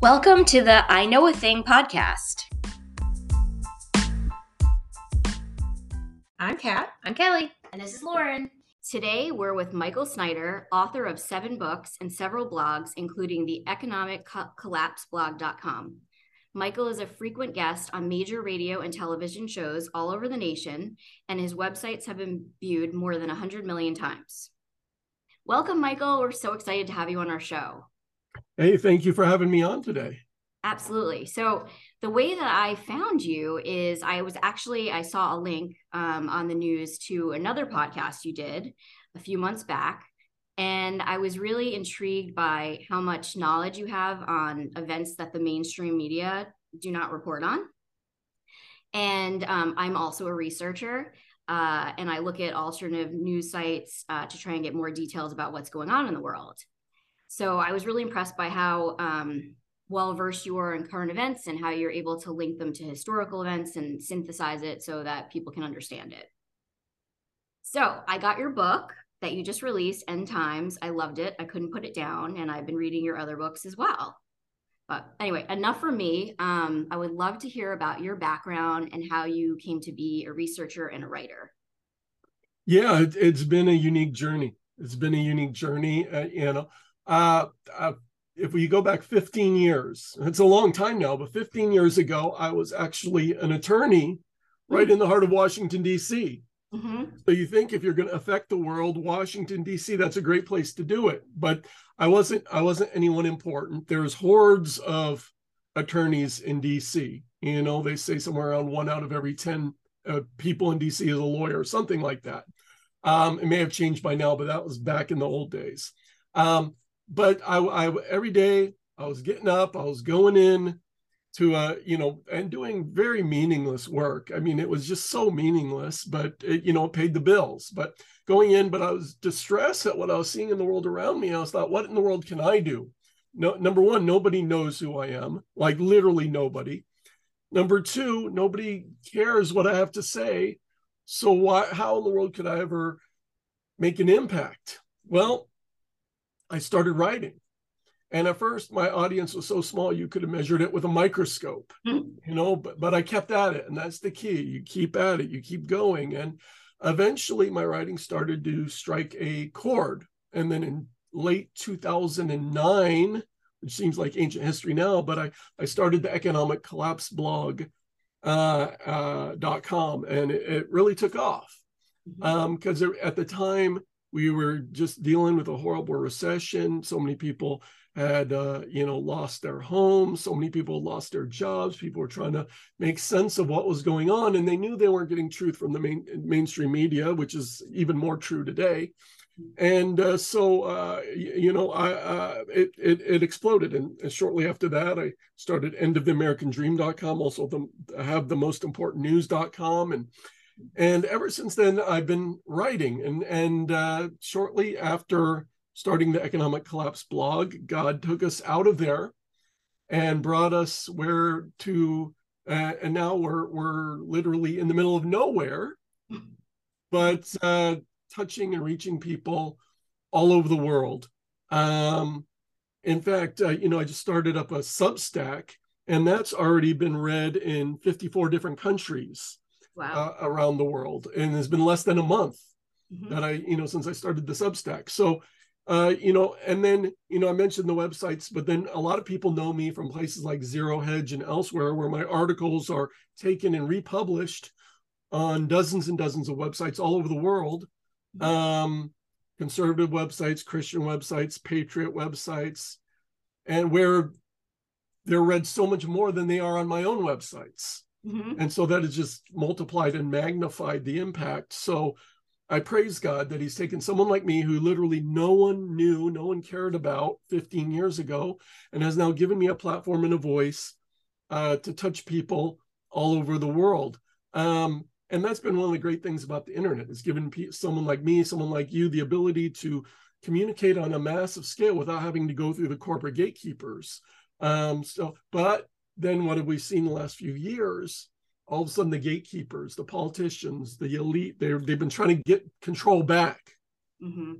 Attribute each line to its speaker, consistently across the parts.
Speaker 1: Welcome to the I Know a Thing podcast.
Speaker 2: I'm Kat.
Speaker 1: I'm Kelly.
Speaker 3: And this is Lauren. Today, we're with Michael Snyder, author of seven books and several blogs, including the economiccollapseblog.com. Michael is a frequent guest on major radio and television shows all over the nation, and his websites have been viewed more than 100 million times. Welcome, Michael. We're so excited to have you on our show.
Speaker 4: Hey, thank you for having me on today.
Speaker 3: Absolutely. So the way that I found you is I was actually I saw a link um, on the news to another podcast you did a few months back, and I was really intrigued by how much knowledge you have on events that the mainstream media do not report on. And um, I'm also a researcher, uh, and I look at alternative news sites uh, to try and get more details about what's going on in the world. So I was really impressed by how um, well versed you are in current events and how you're able to link them to historical events and synthesize it so that people can understand it. So I got your book that you just released, End Times. I loved it. I couldn't put it down, and I've been reading your other books as well. But anyway, enough for me. Um, I would love to hear about your background and how you came to be a researcher and a writer.
Speaker 4: Yeah, it, has been a unique journey. It's been a unique journey. Uh, you know, uh, uh, if we go back 15 years, it's a long time now, but 15 years ago, I was actually an attorney right mm-hmm. in the heart of Washington, D.C. Mm-hmm. So you think if you're going to affect the world, Washington D.C. that's a great place to do it. But I wasn't. I wasn't anyone important. There's hordes of attorneys in D.C. You know, they say somewhere around one out of every ten uh, people in D.C. is a lawyer, something like that. Um, it may have changed by now, but that was back in the old days. Um, but I, I every day I was getting up, I was going in to uh you know and doing very meaningless work. I mean, it was just so meaningless, but it, you know, it paid the bills. But going in, but I was distressed at what I was seeing in the world around me. I was thought, what in the world can I do? No, number one, nobody knows who I am, like literally nobody. Number two, nobody cares what I have to say. So why how in the world could I ever make an impact? Well, I started writing. And at first, my audience was so small you could have measured it with a microscope, mm. you know. But but I kept at it, and that's the key. You keep at it, you keep going, and eventually, my writing started to strike a chord. And then in late 2009, which seems like ancient history now, but I I started the Economic Collapse blog uh, uh, dot com, and it, it really took off because mm-hmm. um, at the time we were just dealing with a horrible recession. So many people had uh, you know lost their homes. So many people lost their jobs. People were trying to make sense of what was going on and they knew they weren't getting truth from the main mainstream media which is even more true today. And uh, so uh, you know I, uh, it, it, it exploded. And, and, shortly after that i started endoftheamericandream.com also the, have the most important news.com and and ever since then, I've been writing. And and uh, shortly after starting the Economic Collapse blog, God took us out of there and brought us where to. Uh, and now we're we're literally in the middle of nowhere, but uh, touching and reaching people all over the world. Um, in fact, uh, you know, I just started up a Substack, and that's already been read in 54 different countries wow. uh, around the world, and it's been less than a month mm-hmm. that I, you know, since I started the Substack. So, uh, you know, and then you know, I mentioned the websites, but then a lot of people know me from places like Zero Hedge and elsewhere, where my articles are taken and republished on dozens and dozens of websites all over the world. Mm-hmm. Um, conservative websites, Christian websites, patriot websites, and where they're read so much more than they are on my own websites. Mm-hmm. And so that has just multiplied and magnified the impact. So I praise God that He's taken someone like me who literally no one knew, no one cared about 15 years ago, and has now given me a platform and a voice uh, to touch people all over the world. Um, and that's been one of the great things about the internet. It's given someone like me, someone like you, the ability to communicate on a massive scale without having to go through the corporate gatekeepers. Um, so, but then what have we seen the last few years? All of a sudden, the gatekeepers, the politicians, the elite, they've been trying to get control back. Mm-hmm.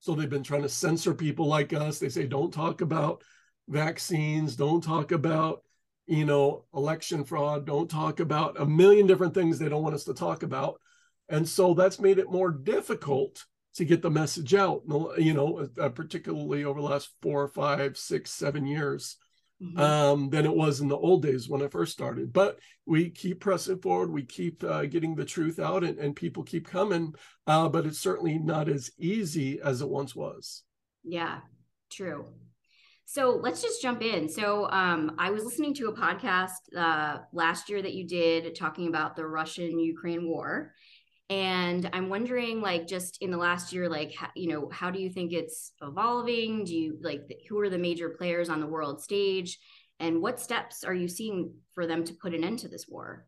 Speaker 4: So they've been trying to censor people like us. They say, don't talk about vaccines, don't talk about you know election fraud, don't talk about a million different things they don't want us to talk about, and so that's made it more difficult to get the message out. You know, particularly over the last four, five, six, seven years. Mm-hmm. Um, than it was in the old days when I first started. But we keep pressing forward, we keep uh, getting the truth out, and, and people keep coming. Uh, but it's certainly not as easy as it once was.
Speaker 3: Yeah, true. So let's just jump in. So um, I was listening to a podcast uh, last year that you did talking about the Russian Ukraine war. And I'm wondering, like, just in the last year, like, you know, how do you think it's evolving? Do you like who are the major players on the world stage? And what steps are you seeing for them to put an end to this war?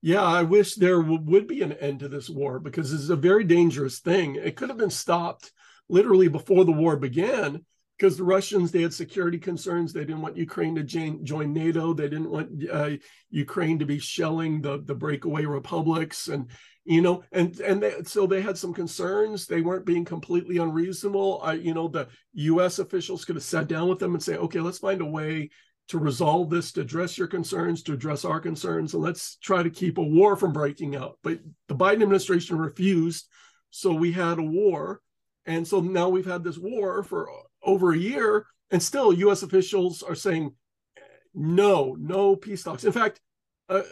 Speaker 4: Yeah, I wish there w- would be an end to this war because this is a very dangerous thing. It could have been stopped literally before the war began because the Russians they had security concerns. They didn't want Ukraine to join, join NATO. They didn't want uh, Ukraine to be shelling the the breakaway republics, and you know, and and they, so they had some concerns. They weren't being completely unreasonable. I, you know, the U.S. officials could have sat down with them and say, okay, let's find a way to resolve this, to address your concerns, to address our concerns, and let's try to keep a war from breaking out. But the Biden administration refused, so we had a war, and so now we've had this war for over a year, and still U.S. officials are saying no, no peace talks. In fact, uh,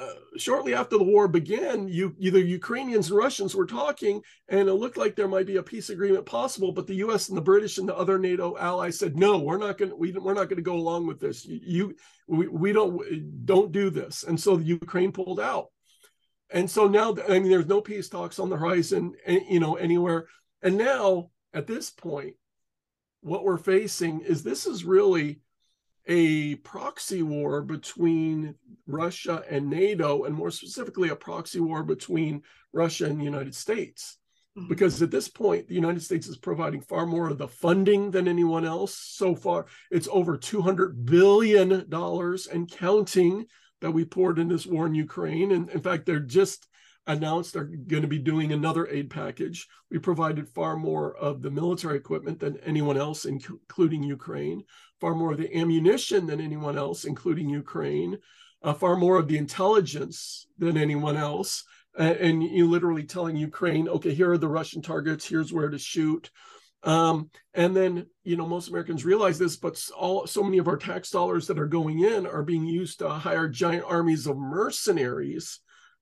Speaker 4: uh, shortly after the war began, you either Ukrainians and Russians were talking, and it looked like there might be a peace agreement possible. But the U.S. and the British and the other NATO allies said, "No, we're not going. We, we're not going to go along with this. You, we, we don't don't do this." And so the Ukraine pulled out. And so now, I mean, there's no peace talks on the horizon, you know, anywhere. And now, at this point, what we're facing is this is really a proxy war between Russia and NATO, and more specifically, a proxy war between Russia and the United States. Mm-hmm. Because at this point, the United States is providing far more of the funding than anyone else. So far, it's over $200 billion and counting that we poured in this war in Ukraine. And in fact, they're just announced they're going to be doing another aid package. We provided far more of the military equipment than anyone else, including Ukraine, far more of the ammunition than anyone else, including Ukraine, uh, far more of the intelligence than anyone else. And you literally telling Ukraine, okay, here are the Russian targets, here's where to shoot. Um, and then, you know, most Americans realize this, but all so many of our tax dollars that are going in are being used to hire giant armies of mercenaries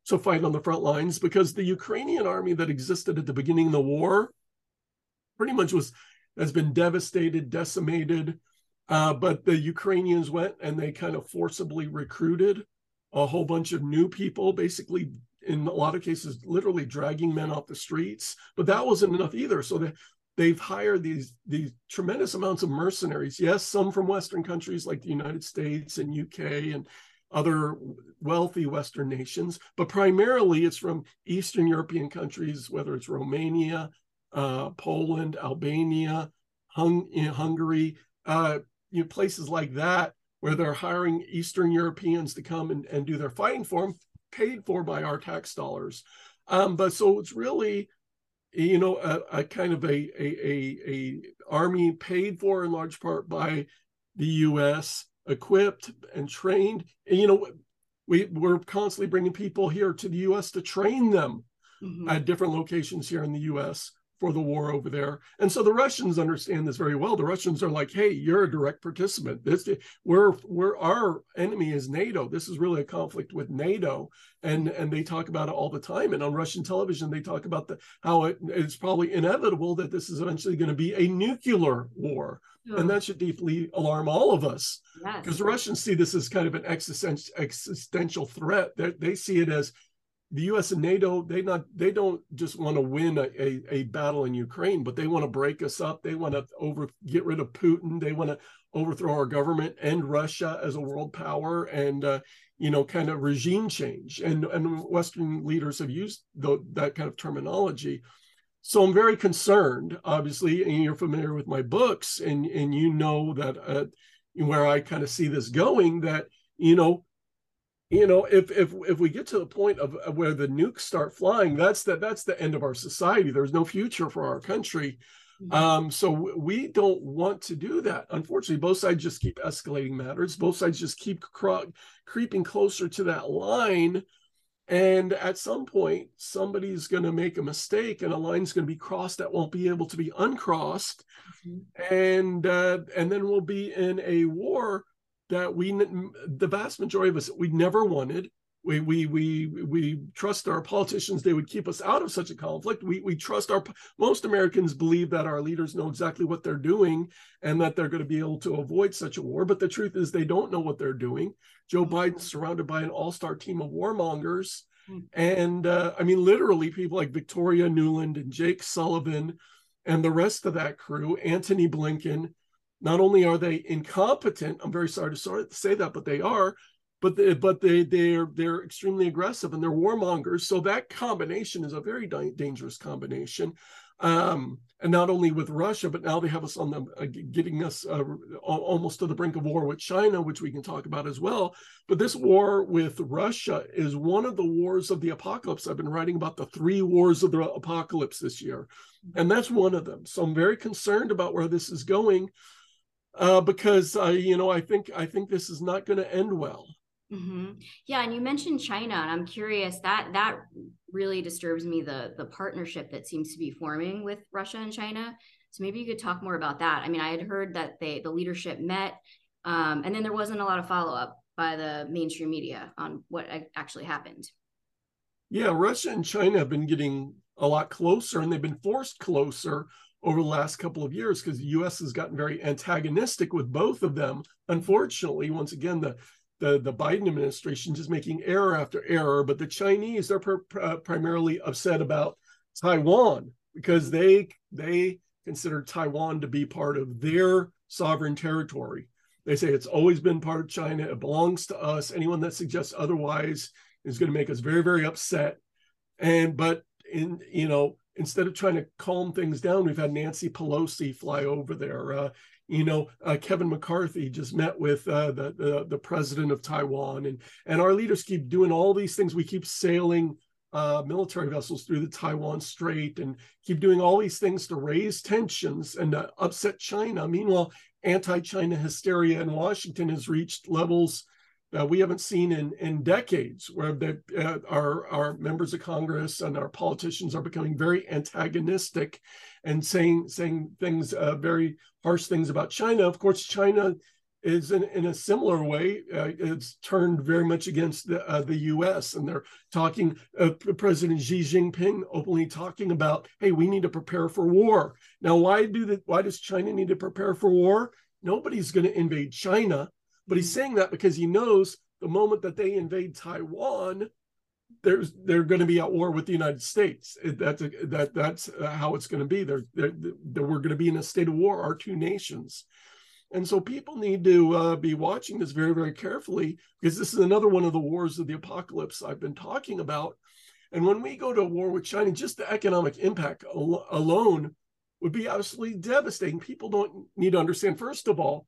Speaker 4: to fight on the front lines because the Ukrainian army that existed at the beginning of the war pretty much was has been devastated, decimated. Uh, but the Ukrainians went and they kind of forcibly recruited a whole bunch of new people, basically in a lot of cases, literally dragging men off the streets. But that wasn't enough either. So they they've hired these these tremendous amounts of mercenaries. Yes, some from Western countries like the United States and UK and other wealthy Western nations, but primarily it's from Eastern European countries, whether it's Romania, uh, Poland, Albania, Hung- Hungary, uh, you know, places like that, where they're hiring Eastern Europeans to come and, and do their fighting for them, paid for by our tax dollars. Um, but so it's really, you know, a, a kind of a, a, a, a army paid for in large part by the U.S equipped and trained. And, you know, we, we're constantly bringing people here to the U.S. to train them mm-hmm. at different locations here in the U.S. for the war over there. And so the Russians understand this very well. The Russians are like, "Hey, you're a direct participant. This we're we're our enemy is NATO. This is really a conflict with NATO." And and they talk about it all the time. And on Russian television, they talk about the how it, it's probably inevitable that this is eventually going to be a nuclear war and that should deeply alarm all of us because yes. the Russians see this as kind of an existential existential threat. They, they see it as the U.S. and NATO. They not they don't just want to win a, a, a battle in Ukraine, but they want to break us up. They want to over get rid of Putin. They want to overthrow our government and Russia as a world power and uh, you know kind of regime change. And and Western leaders have used the, that kind of terminology. So I'm very concerned, obviously, and you're familiar with my books, and and you know that uh, where I kind of see this going. That you know, you know, if if if we get to the point of, of where the nukes start flying, that's that that's the end of our society. There's no future for our country. Mm-hmm. Um, so we don't want to do that. Unfortunately, both sides just keep escalating matters. Both sides just keep cre- creeping closer to that line. And at some point, somebody's going to make a mistake, and a line's going to be crossed that won't be able to be uncrossed, mm-hmm. and uh, and then we'll be in a war that we, the vast majority of us, we never wanted we we we we trust our politicians they would keep us out of such a conflict we we trust our most americans believe that our leaders know exactly what they're doing and that they're going to be able to avoid such a war but the truth is they don't know what they're doing joe mm-hmm. biden's surrounded by an all-star team of warmongers mm-hmm. and uh, i mean literally people like victoria nuland and jake sullivan and the rest of that crew antony blinken not only are they incompetent i'm very sorry to say that but they are but they, but they they're they're extremely aggressive and they're warmongers. So that combination is a very dangerous combination. Um, and not only with Russia, but now they have us on the uh, getting us uh, almost to the brink of war with China, which we can talk about as well. But this war with Russia is one of the wars of the apocalypse. I've been writing about the three wars of the apocalypse this year, and that's one of them. So I'm very concerned about where this is going, uh, because I, you know, I think I think this is not going to end well.
Speaker 3: Mm-hmm. Yeah, and you mentioned China, and I'm curious that that really disturbs me the the partnership that seems to be forming with Russia and China. So maybe you could talk more about that. I mean, I had heard that they the leadership met, um, and then there wasn't a lot of follow up by the mainstream media on what actually happened.
Speaker 4: Yeah, Russia and China have been getting a lot closer, and they've been forced closer over the last couple of years because the U.S. has gotten very antagonistic with both of them. Unfortunately, once again, the the, the Biden administration just making error after error, but the Chinese are uh, primarily upset about Taiwan because they they consider Taiwan to be part of their sovereign territory. They say it's always been part of China. It belongs to us. Anyone that suggests otherwise is going to make us very very upset. And but in you know instead of trying to calm things down, we've had Nancy Pelosi fly over there. Uh, you know, uh, Kevin McCarthy just met with uh, the, the, the president of Taiwan, and and our leaders keep doing all these things. We keep sailing uh, military vessels through the Taiwan Strait and keep doing all these things to raise tensions and upset China. Meanwhile, anti-China hysteria in Washington has reached levels we haven't seen in in decades, where the, uh, our our members of Congress and our politicians are becoming very antagonistic and saying saying things uh, very harsh things about China. Of course, China is in, in a similar way. Uh, it's turned very much against the, uh, the U.S. and they're talking. Uh, President Xi Jinping openly talking about, "Hey, we need to prepare for war." Now, why do that? Why does China need to prepare for war? Nobody's going to invade China, but he's saying that because he knows the moment that they invade Taiwan, there's they're going to be at war with the United States. That's that that's how it's going to be. They're, we're going to be in a state of war. Our two nations, and so people need to uh, be watching this very very carefully because this is another one of the wars of the apocalypse I've been talking about. And when we go to war with China, just the economic impact al- alone would be absolutely devastating. People don't need to understand. First of all,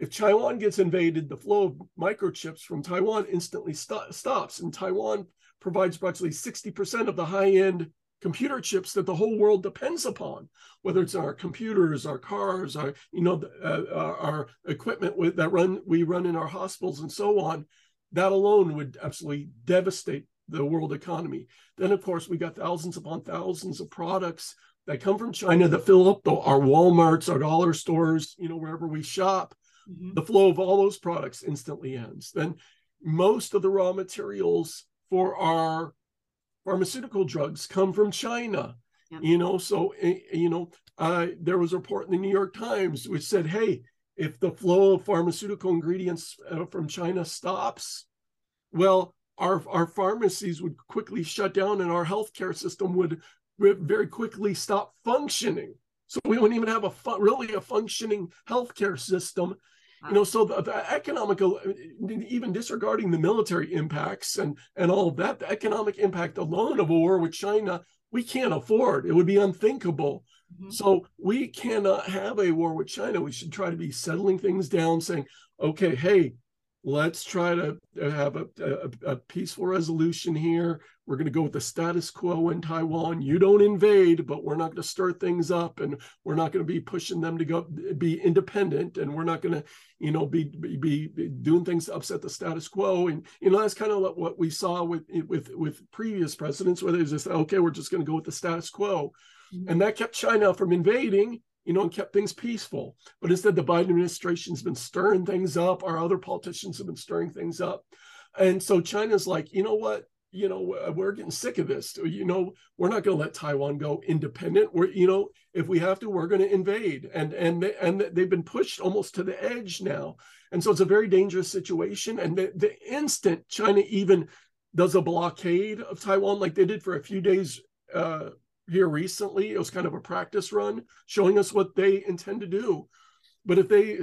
Speaker 4: if Taiwan gets invaded, the flow of microchips from Taiwan instantly st- stops, and Taiwan provides approximately 60% of the high-end computer chips that the whole world depends upon, whether it's our computers, our cars, our you know uh, our equipment with, that run we run in our hospitals and so on. That alone would absolutely devastate the world economy. Then, of course, we got thousands upon thousands of products that come from China that fill up the, our WalMarts, our dollar stores, you know, wherever we shop. Mm-hmm. The flow of all those products instantly ends. Then most of the raw materials for our pharmaceutical drugs come from China. You know, so eh, you know, uh, there was a report in the New York Times which said, "Hey, if the flow of pharmaceutical ingredients uh, from China stops, well, our our pharmacies would quickly shut down, and our healthcare system would very quickly stop functioning. So we wouldn't even have a fu- really a functioning healthcare system you know so the, the economical even disregarding the military impacts and and all that the economic impact alone of a war with china we can't afford. It would be unthinkable. Mm-hmm. so we cannot have a war with china. We should try to be settling things down saying okay hey let's try to have a, a, a peaceful resolution here. We're going to go with the status quo in Taiwan. You don't invade, but we're not going to stir things up, and we're not going to be pushing them to go be independent, and we're not going to, you know, be, be be doing things to upset the status quo. And you know, that's kind of what we saw with with with previous presidents, where they just okay, we're just going to go with the status quo, mm-hmm. and that kept China from invading you know, and kept things peaceful. But instead, the Biden administration's been stirring things up. Our other politicians have been stirring things up. And so China's like, you know what? You know, we're getting sick of this. You know, we're not going to let Taiwan go independent. We're, you know, if we have to, we're going to invade. And and they, and they've been pushed almost to the edge now. And so it's a very dangerous situation. And the, the instant China even does a blockade of Taiwan, like they did for a few days uh, here recently. It was kind of a practice run showing us what they intend to do. But if they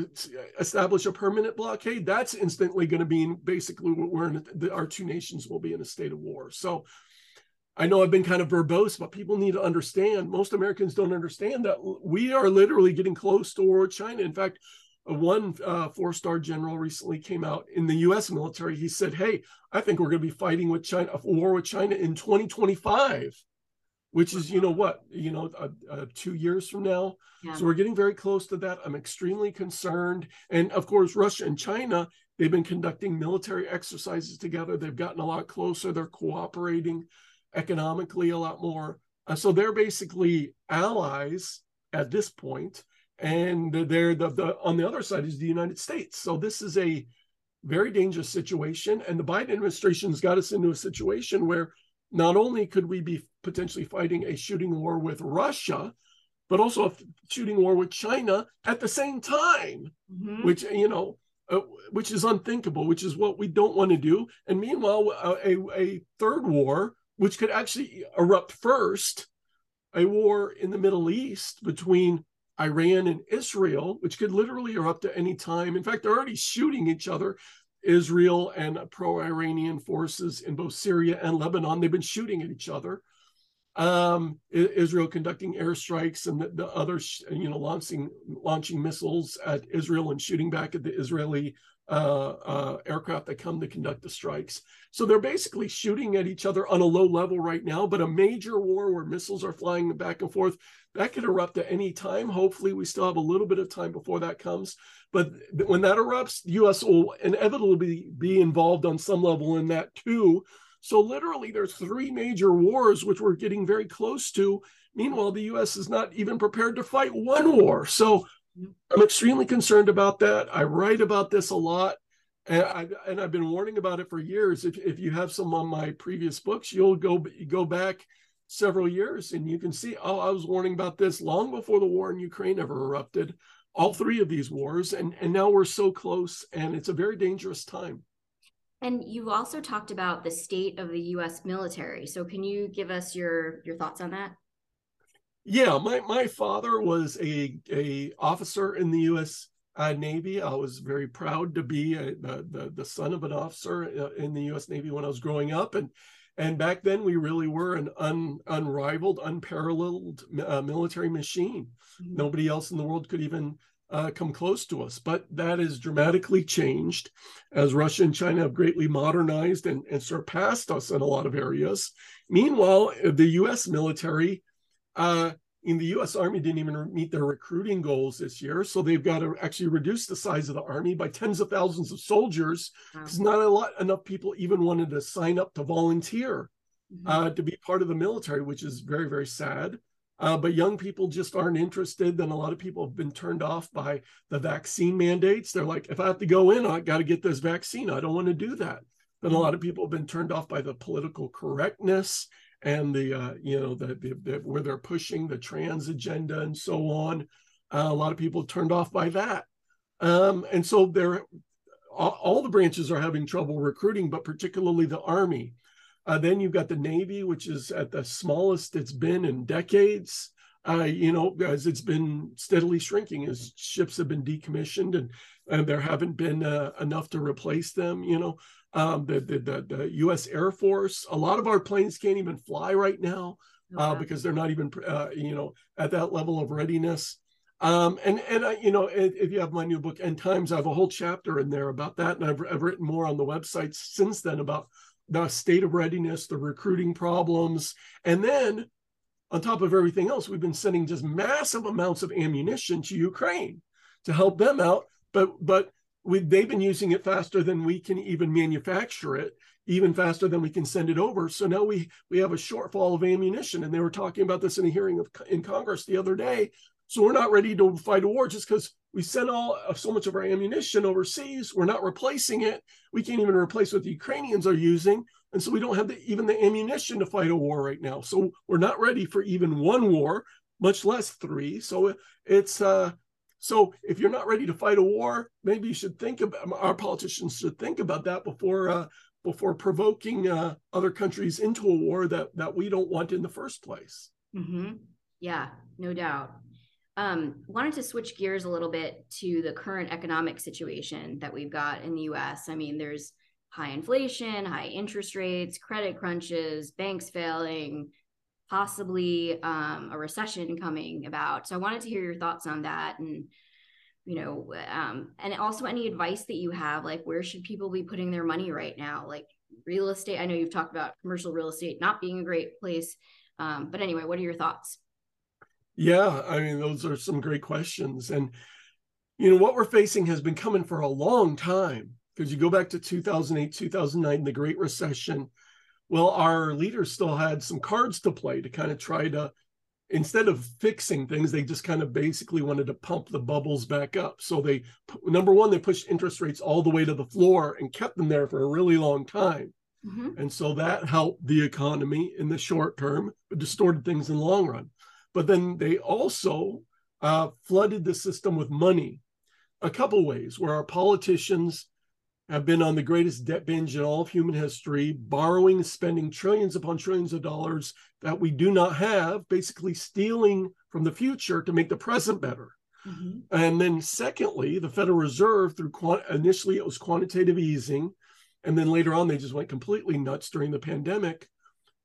Speaker 4: establish a permanent blockade, that's instantly going to be basically what we're in. Our two nations will be in a state of war. So I know I've been kind of verbose, but people need to understand. Most Americans don't understand that we are literally getting close to war with China. In fact, one uh, four-star general recently came out in the U.S. military. He said, "Hey, I think we're going to be fighting with China, a war with China in 2025." Which is you know what you know uh, uh, two years from now. Yeah. so we're getting very close to that. I'm extremely concerned. And of course russia and china they've been conducting military exercises together. They've gotten a lot closer. They're cooperating economically a lot more. Uh, so they're basically allies at this point. And they're the, the on the other side is the united states. So this is a very dangerous situation. And the biden administration's got us into a situation where not only could we be potentially fighting a shooting war with Russia, but also a shooting war with China at the same time, mm-hmm. which, you know, uh, which is unthinkable, which is what we don't want to do. And meanwhile, a, a third war, which could actually erupt first, a war in the Middle East between Iran and Israel, which could literally erupt at any time. In fact, they're already shooting each other. Israel and pro Iranian forces in both Syria and Lebanon. They've been shooting at each other. Um, Israel conducting airstrikes and the, the other, you know, launching launching missiles at Israel and shooting back at the Israeli uh, uh, aircraft that come to conduct the strikes. So they're basically shooting at each other on a low level right now. But a major war where missiles are flying back and forth that could erupt at any time. Hopefully, we still have a little bit of time before that comes. But when that erupts, the U.S. will inevitably be involved on some level in that too. So literally, there's three major wars which we're getting very close to. Meanwhile, the U.S. is not even prepared to fight one war. So I'm extremely concerned about that. I write about this a lot. And, I, I've been warning about it for years. If, if you have some on my previous books, you'll go go back several years and you can see, oh, I was warning about this long before the war in Ukraine ever erupted all three of these wars and and now we're so close and it's a very dangerous time
Speaker 3: and you've also talked about the state of the US military so can you give us your your thoughts on that
Speaker 4: yeah my my father was a a officer in the US uh, Navy. I was very proud to be a, the, the, the son of an officer uh, in the U.S. Navy when I was growing up, and and back then we really were an un, unrivaled, unparalleled uh, military machine. Mm-hmm. Nobody else in the world could even uh, come close to us. But that has dramatically changed as Russia and China have greatly modernized and, and surpassed us in a lot of areas. Meanwhile, the US military, uh, in the US Army, didn't even meet their recruiting goals this year. So they've got to actually reduce the size of the Army by tens of thousands of soldiers because wow. not a lot enough people even wanted to sign up to volunteer. Mm-hmm. Uh, to be part of the military, which is very, very sad. Uh, but young people just aren't interested. Then a lot of people have been turned off by the vaccine mandates. They're like, if I have to go in, I got to get this vaccine. I don't want to do that. Then a lot of people have been turned off by the political correctness and the uh, you know the, the, the, where they're pushing the trans agenda and so on. Uh, a lot of people turned off by that, um, and so they're all, all the branches are having trouble recruiting, but particularly the army. Uh, then you've got the Navy, which is at the smallest it's been in decades. Uh, you know, as it's been steadily shrinking as ships have been decommissioned and, and there haven't been uh, enough to replace them. You know, um, the, the, the, the, U.S. Air Force, a lot of our planes can't even fly right now uh, because they're not even, uh, you know, at that level of readiness. Um, and and I, you know, if, if you have my new book End Times, I have a whole chapter in there about that, and I've, I've written more on the website since then about the state of readiness, the recruiting problems, and then on top of everything else, we've been sending just massive amounts of ammunition to Ukraine to help them out. But but we, they've been using it faster than we can even manufacture it, even faster than we can send it over. So now we we have a shortfall of ammunition, and they were talking about this in a hearing of, in Congress the other day. So we're not ready to fight a war just because we sent all so much of our ammunition overseas. We're not replacing it. We can't even replace what the Ukrainians are using, and so we don't have the, even the ammunition to fight a war right now. So we're not ready for even one war, much less three. So it's uh, so if you're not ready to fight a war, maybe you should think about our politicians should think about that before uh, before provoking uh, other countries into a war that that we don't want in the first place.
Speaker 3: Mm-hmm. Yeah, no doubt. Um, wanted to switch gears a little bit to the current economic situation that we've got in the U.S. I mean, there's high inflation, high interest rates, credit crunches, banks failing, possibly um, a recession coming about. So I wanted to hear your thoughts on that and you know um, and also any advice that you have like where should people be putting their money right now? Like real estate i know you've talked about commercial real estate not being a great place um, but anyway what are your thoughts?
Speaker 4: Yeah i mean those are some great questions. And you know what we're facing has been coming for a long time. Because you go back to 2008 2009 the great recession well, our leaders still had some cards to play to kind of try to, instead of fixing things, they just kind of basically wanted to pump the bubbles back up. So they, number one, they pushed interest rates all the way to the floor and kept them there for a really long time. Mm-hmm. And so that helped the economy in the short term, distorted things in the long run. But then they also uh, flooded the system with money a couple ways where our politicians have been on the greatest debt binge in all of human history, borrowing, spending trillions upon trillions of dollars that we do not have, basically stealing from the future to make the present better. Mm-hmm. And then, secondly, the Federal Reserve, through quant- initially it was quantitative easing, and then later on they just went completely nuts during the pandemic,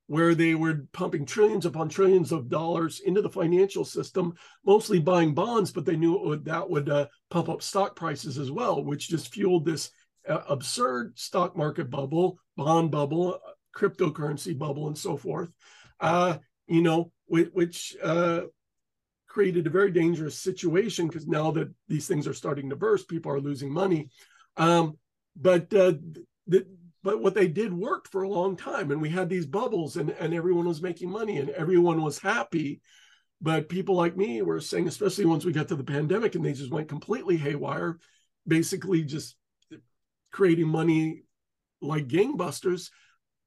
Speaker 4: where they were pumping trillions upon trillions of dollars into the financial system, mostly buying bonds, but they knew would, that would uh, pump up stock prices as well, which just fueled this absurd stock market bubble, bond bubble, cryptocurrency bubble, and so forth. Uh, you know, which, which uh, created a very dangerous situation because now that these things are starting to burst, people are losing money. Um, but uh, the, but what they did worked for a long time, and we had these bubbles, and and everyone was making money, and everyone was happy. But people like me were saying, especially once we got to the pandemic, and they just went completely haywire, basically just creating money like gangbusters,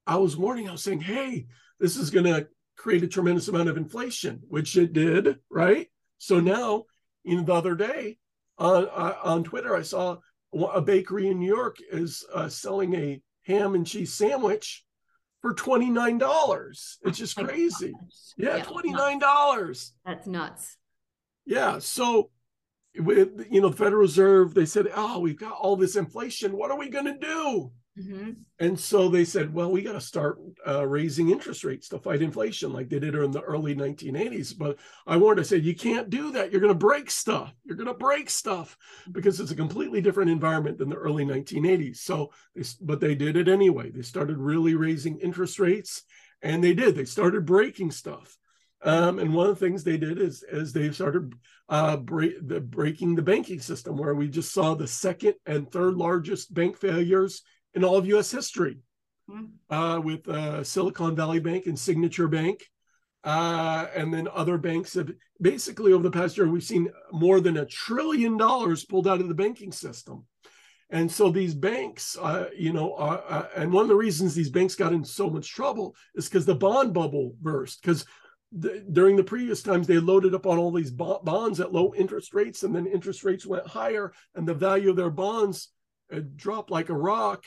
Speaker 4: I was warning, I was saying, hey, this is going to create a tremendous amount of inflation, which it did, right? So now, know, the other day on, uh, on Twitter, I saw a bakery in New York is uh, selling a ham and cheese sandwich for $29. It's just crazy. Yeah, yeah, $29.
Speaker 3: That's nuts.
Speaker 4: Yeah. So you know the Federal Reserve, they said, "Oh, we've got all this inflation. What are we going to do?" Mm-hmm. And so they said, "Well, we got to start uh, raising interest rates to fight inflation, like they did in the early 1980s." But I warned, I said, "You can't do that. You're going to break stuff. You're going to break stuff because it's a completely different environment than the early 1980s." So, they, but they did it anyway. They started really raising interest rates, and they did. They started breaking stuff. Um, and one of the things they did is, is they started uh, break, the, breaking the banking system, where we just saw the second and third largest bank failures in all of U.S. history, mm-hmm. uh, with uh, Silicon Valley Bank and Signature Bank, uh, and then other banks have basically over the past year we've seen more than a trillion dollars pulled out of the banking system. And so these banks, uh, you know, uh, and one of the reasons these banks got in so much trouble is because the bond bubble burst. Because the, during the previous times they loaded up on all these bonds at low interest rates and then interest rates went higher and the value of their bonds dropped like a rock.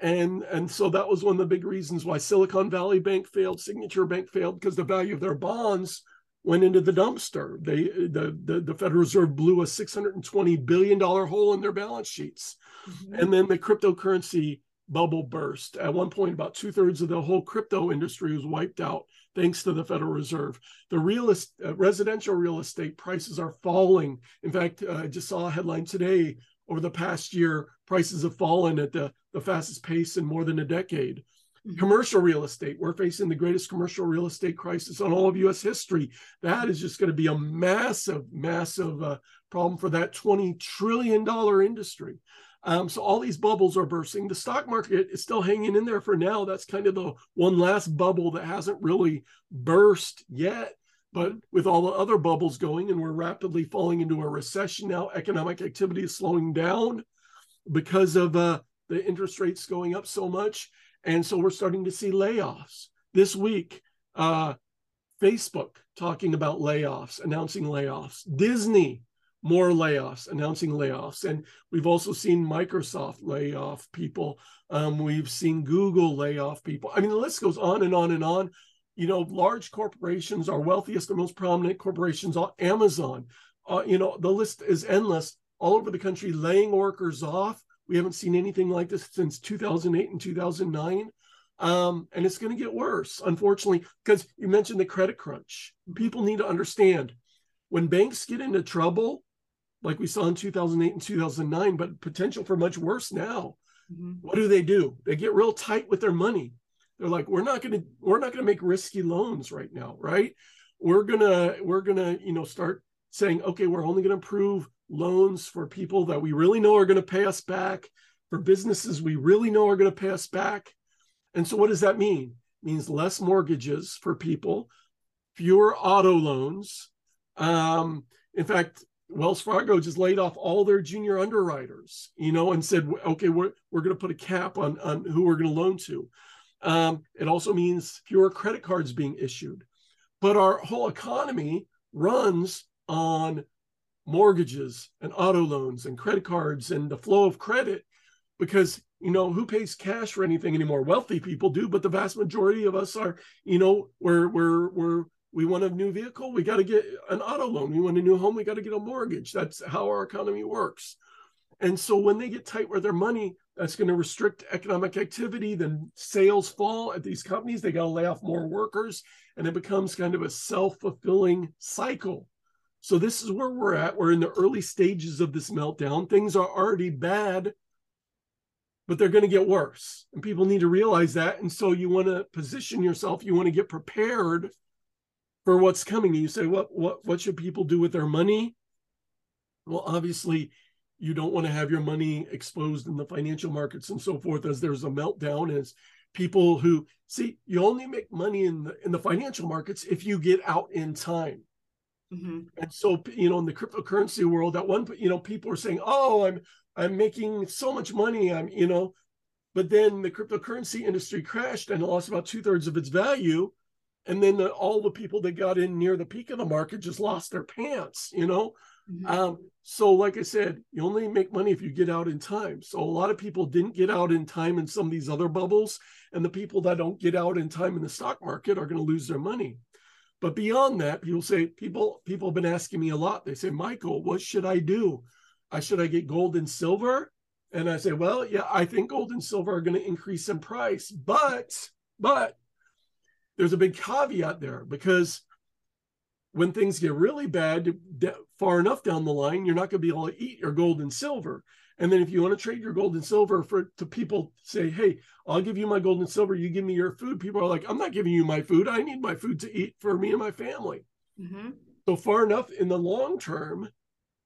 Speaker 4: And and so that was one of the big reasons why silicon valley bank failed signature bank failed because the value of their bonds went into the dumpster. They the the, the federal reserve blew a 620 billion dollar hole in their balance sheets. Mm-hmm. and then the cryptocurrency bubble burst. At one point about two-thirds of the whole crypto industry was wiped out thanks to the Federal Reserve. The real uh, residential real estate prices are falling. In fact, uh, I just saw a headline today. Over the past year, prices have fallen at the, the fastest pace in more than a decade. Mm-hmm. Commercial real estate, we're facing the greatest commercial real estate crisis on all of US history. That is just going to be a massive, massive uh, problem for that $20 trillion industry. Um, so all these bubbles are bursting. The stock market is still hanging in there for now. That's kind of the one last bubble that hasn't really burst yet. But with all the other bubbles going, and we're rapidly falling into a recession now, economic activity is slowing down because of uh, the interest rates going up so much. And so we're starting to see layoffs. This week, uh, Facebook talking about layoffs, announcing layoffs. Disney more layoffs, announcing layoffs. And we've also seen Microsoft lay off people. Um, we've seen Google lay off people. I mean, the list goes on and on and on. You know, large corporations, our wealthiest and most prominent corporations, Amazon, uh, you know, the list is endless all over the country, laying workers off. We haven't seen anything like this since 2008 and 2009. Um, and it's going to get worse, unfortunately, because you mentioned the credit crunch. People need to understand when banks get into trouble, like we saw in 2008 and 2009, but potential for much worse now. Mm-hmm. What do they do? They get real tight with their money. They're like, we're not going to, we're not going to make risky loans right now, right? We're gonna, we're gonna, you know, start saying, okay, we're only going to approve loans for people that we really know are going to pay us back, for businesses we really know are going to pay us back. And so, what does that mean? It means less mortgages for people, fewer auto loans. Um, in fact, Wells Fargo just laid off all their junior underwriters, you know, and said, okay, we're, we're going to put a cap on, on who we're going to loan to. Um, it also means fewer credit cards being issued. But our whole economy runs on mortgages and auto loans and credit cards and the flow of credit because you know who pays cash for anything anymore wealthy people do but the vast majority of us are you know we're we're we're we want a new vehicle, we got to get an auto loan. We want a new home, we got to get a mortgage. That's how our economy works. And so when they get tight with their money, that's going to restrict economic activity. Then sales fall at these companies. They got to lay off more workers, and it becomes kind of a self fulfilling cycle. So this is where we're at. We're in the early stages of this meltdown. Things are already bad, but they're going to get worse. And people need to realize that. And so you want to position yourself, you want to get prepared for what's coming. And You say, what what what should people do with their money? Well, obviously, you don't want to have your money exposed in the financial markets and so forth as there's a meltdown as people who see you only make money in the in the financial markets if you get out in time. Mm-hmm. And so, you know, in the cryptocurrency world, at one point, you know, people are saying, "Oh, I'm I'm making so much money." I'm, you know, but then the cryptocurrency industry crashed and lost about two thirds of its value and then the, all the people that got in near the peak of the market just lost their pants you know? Mm-hmm. um, so like i said you only make money if you get out in time. So a lot of people didn't get out in time in some of these other bubbles and the people that don't get out in time in the stock market are going to lose their money. But beyond that people say people people have been asking me a lot. They say michael what should i do? I should i get gold and silver? And i say well yeah i think gold and silver are going to increase in price but but there's a big caveat there because when things get really bad far enough down the line you're not going to be able to eat your gold and silver. And then if you want to trade your gold and silver for to people say hey i'll give you my gold and silver you give me your food people are like i'm not giving you my food. I need my food to eat for me and my family. Mm-hmm. so far enough in the long term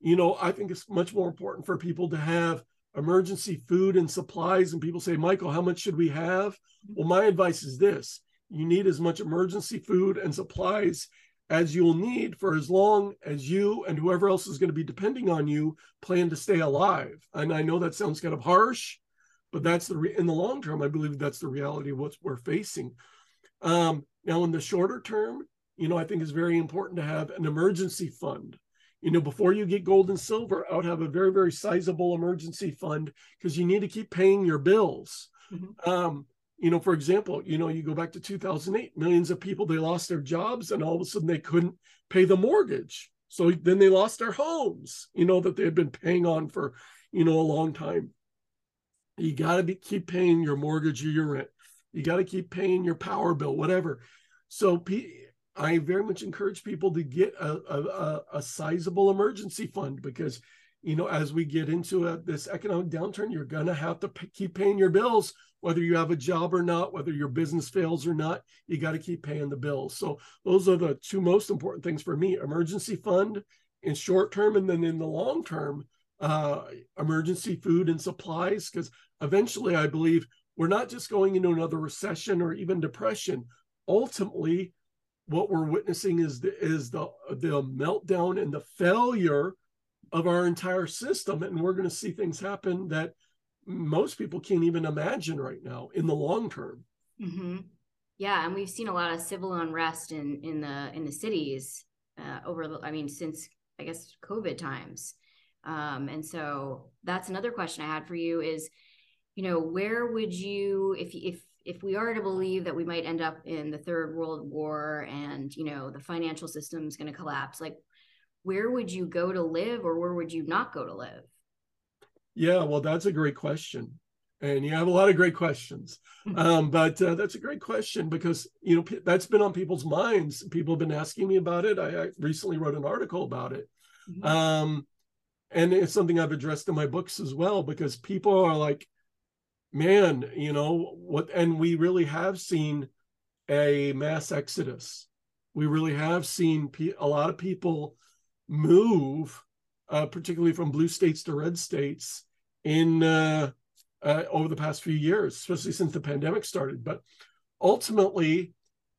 Speaker 4: you know i think it's much more important for people to have emergency food and supplies and people say michael how much should we have? Mm-hmm. well my advice is this you need as much emergency food and supplies as you'll need for as long as you and whoever else is going to be depending on you plan to stay alive. And I know that sounds kind of harsh, but that's the re- in the long term. I believe that's the reality of what we're facing. Um, now, in the shorter term, you know, I think it's very important to have an emergency fund. You know, before you get gold and silver, I would have a very, very sizable emergency fund because you need to keep paying your bills. Mm-hmm. Um, you know, for example, you know, you go back to 2008, millions of people, they lost their jobs and all of a sudden they couldn't pay the mortgage. So then they lost their homes, you know, that they had been paying on for, you know, a long time. You got to be keep paying your mortgage or your rent. You got to keep paying your power bill, whatever. So I very much encourage people to get a, a, a sizable emergency fund because, you know, as we get into a, this economic downturn, you're going to have to p- keep paying your bills, whether you have a job or not, whether your business fails or not, you got to keep paying the bills. So those are the two most important things for me, emergency fund in short term. And then in the long term, uh, emergency food and supplies, because eventually I believe we're not just going into another recession or even depression. Ultimately, what we're witnessing is the is the the meltdown and the failure of our entire system and we're going to see things happen that most people can't even imagine right now in the long term
Speaker 3: mm-hmm. yeah and we've seen a lot of civil unrest in in the in the cities uh, over the, i mean since i guess covid times um, and so that's another question i had for you is you know where would you if if if we are to believe that we might end up in the third world war and you know the financial system is going to collapse like where would you go to live or where would you not go to live
Speaker 4: yeah well that's a great question and you have a lot of great questions um, but uh, that's a great question because you know that's been on people's minds people have been asking me about it i, I recently wrote an article about it mm-hmm. um, and it's something i've addressed in my books as well because people are like man, you know what? And we really have seen a mass exodus. We really have seen a lot of people move, uh, particularly from blue states to red states, in uh, uh, over the past few years, especially since the pandemic started. But ultimately,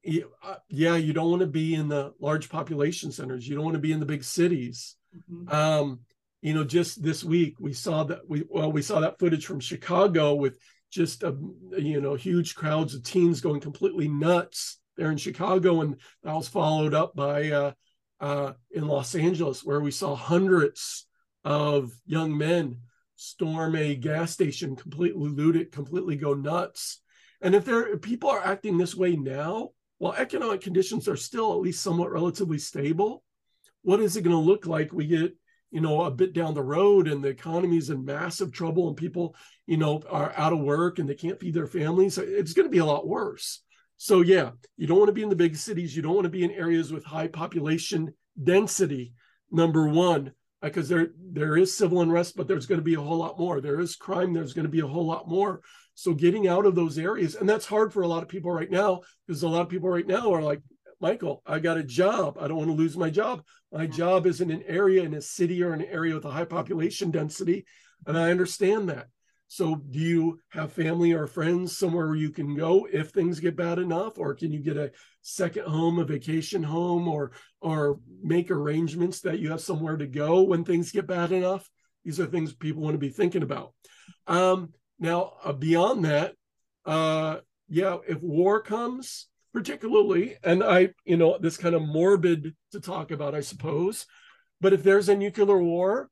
Speaker 4: uh, yeah, you don't want to be in the large population centers. You don't want to be in the big cities. Mm-hmm. Um, you know just this week we saw that we well we saw that footage from chicago with just a you know huge crowds of teens going completely nuts there in chicago and that was followed up by uh, uh, in los angeles where we saw hundreds of young men storm a gas station completely loot it completely go nuts. And if there if people are acting this way now while economic conditions are still at least somewhat relatively stable what is it going to look like? We get you know a bit down the road and the economy's in massive trouble and people you know are out of work and they can't feed their families. It's going to be a lot worse so yeah you don't want to be in the big cities you don't want to be in areas with high population density number one uh, because there there is civil unrest but there's going to be a whole lot more there is crime there's going to be a whole lot more so getting out of those areas and that's hard for a lot of people right now because a lot of people right now are like Michael, I got a job. I don't want to lose my job. My mm-hmm. job is in an area in a city or an area with a high population density. And I understand that. So, do you have family or friends somewhere where you can go if things get bad enough, or can you get a second home, a vacation home, or or make arrangements that you have somewhere to go when things get bad enough? These are things people want to be thinking about. Um, now, uh, beyond that, uh, yeah, if war comes, particularly, and I, you know, this kind of morbid to talk about, I suppose. But if there's a nuclear war,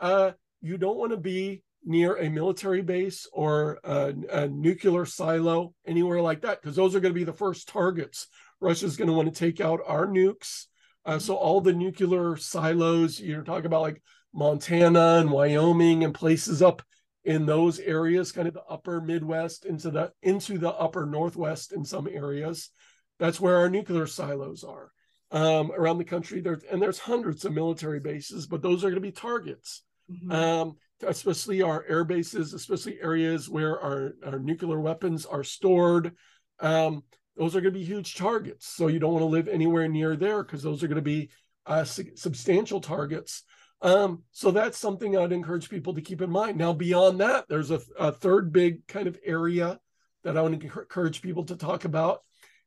Speaker 4: uh, you don't want to be near a military base or a, a nuclear silo, anywhere like that, because those are going to be the first targets. Russia's going to want to take out our nukes. Uh, so all the nuclear silos, you're talking about like Montana and Wyoming and places up in those areas, kind of the upper Midwest into the into the upper Northwest in some areas. That's where our nuclear silos are um, around the country. There and there's hundreds of military bases, but those are going to be targets. Mm-hmm. Um, especially our air bases, especially areas where our, our nuclear weapons are stored. Um, those are going to be huge targets. So you don't want to live anywhere near there because those are going to be uh, substantial targets. Um, so that's something I'd encourage people to keep in mind. Now, beyond that, there's a, a third big kind of area that I want to encourage people to talk about,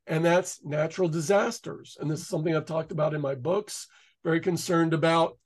Speaker 4: and that's natural disasters. And this is something I've talked about in my books, very concerned about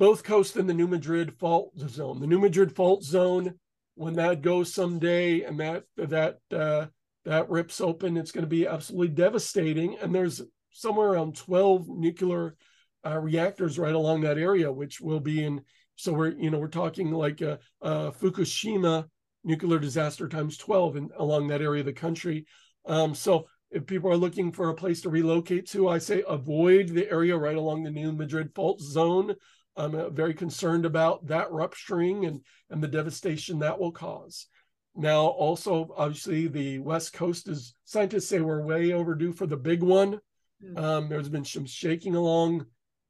Speaker 4: both coasts in the New Madrid fault zone. The New Madrid fault zone, when that goes someday and that that uh, that rips open, it's going to be absolutely devastating. And there's somewhere around 12 nuclear uh, reactors right along that area, which will be in. So we're you know we're talking like a, a Fukushima nuclear disaster times 12 in, along that area of the country. Um, so if people are looking for a place to relocate to, I say avoid the area right along the New Madrid fault zone. I'm uh, very concerned about that rupturing and, and the devastation that will cause. now also obviously the west coast is scientists say we're way overdue for the big one mm-hmm. um, there's been some shaking along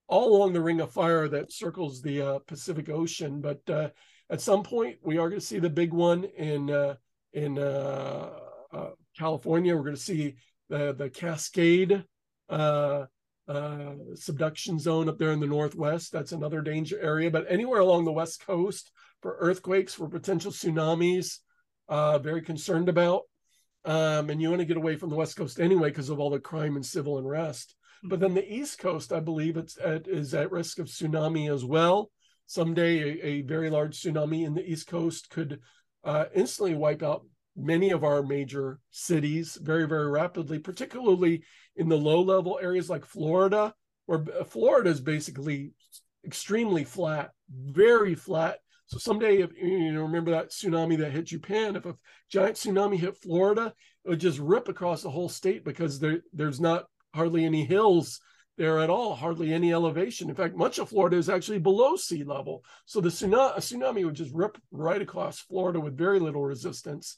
Speaker 4: all along the ring of fire that circles the uh, pacific ocean but uh, at some point we are going to see the big one in uh, in uh, uh, california we're going to see the the cascade uh, subduction zone up there in the northwest that's another danger area but anywhere along the west coast for earthquakes for potential tsunamis uh, very concerned about. Um, and you want to get away from the West Coast anyway because of all the crime and civil unrest. But then the East Coast, I believe, it's at, is at risk of tsunami as well. Someday, a, a very large tsunami in the East Coast could uh, instantly wipe out many of our major cities very, very rapidly, particularly in the low level areas like Florida, where uh, Florida is basically extremely flat, very flat so someday, if you know, remember that tsunami that hit Japan, if a giant tsunami hit Florida, it would just rip across the whole state because there there's not hardly any hills there at all, hardly any elevation. In fact, much of Florida is actually below sea level. So the tsunami, tsunami would just rip right across Florida with very little resistance.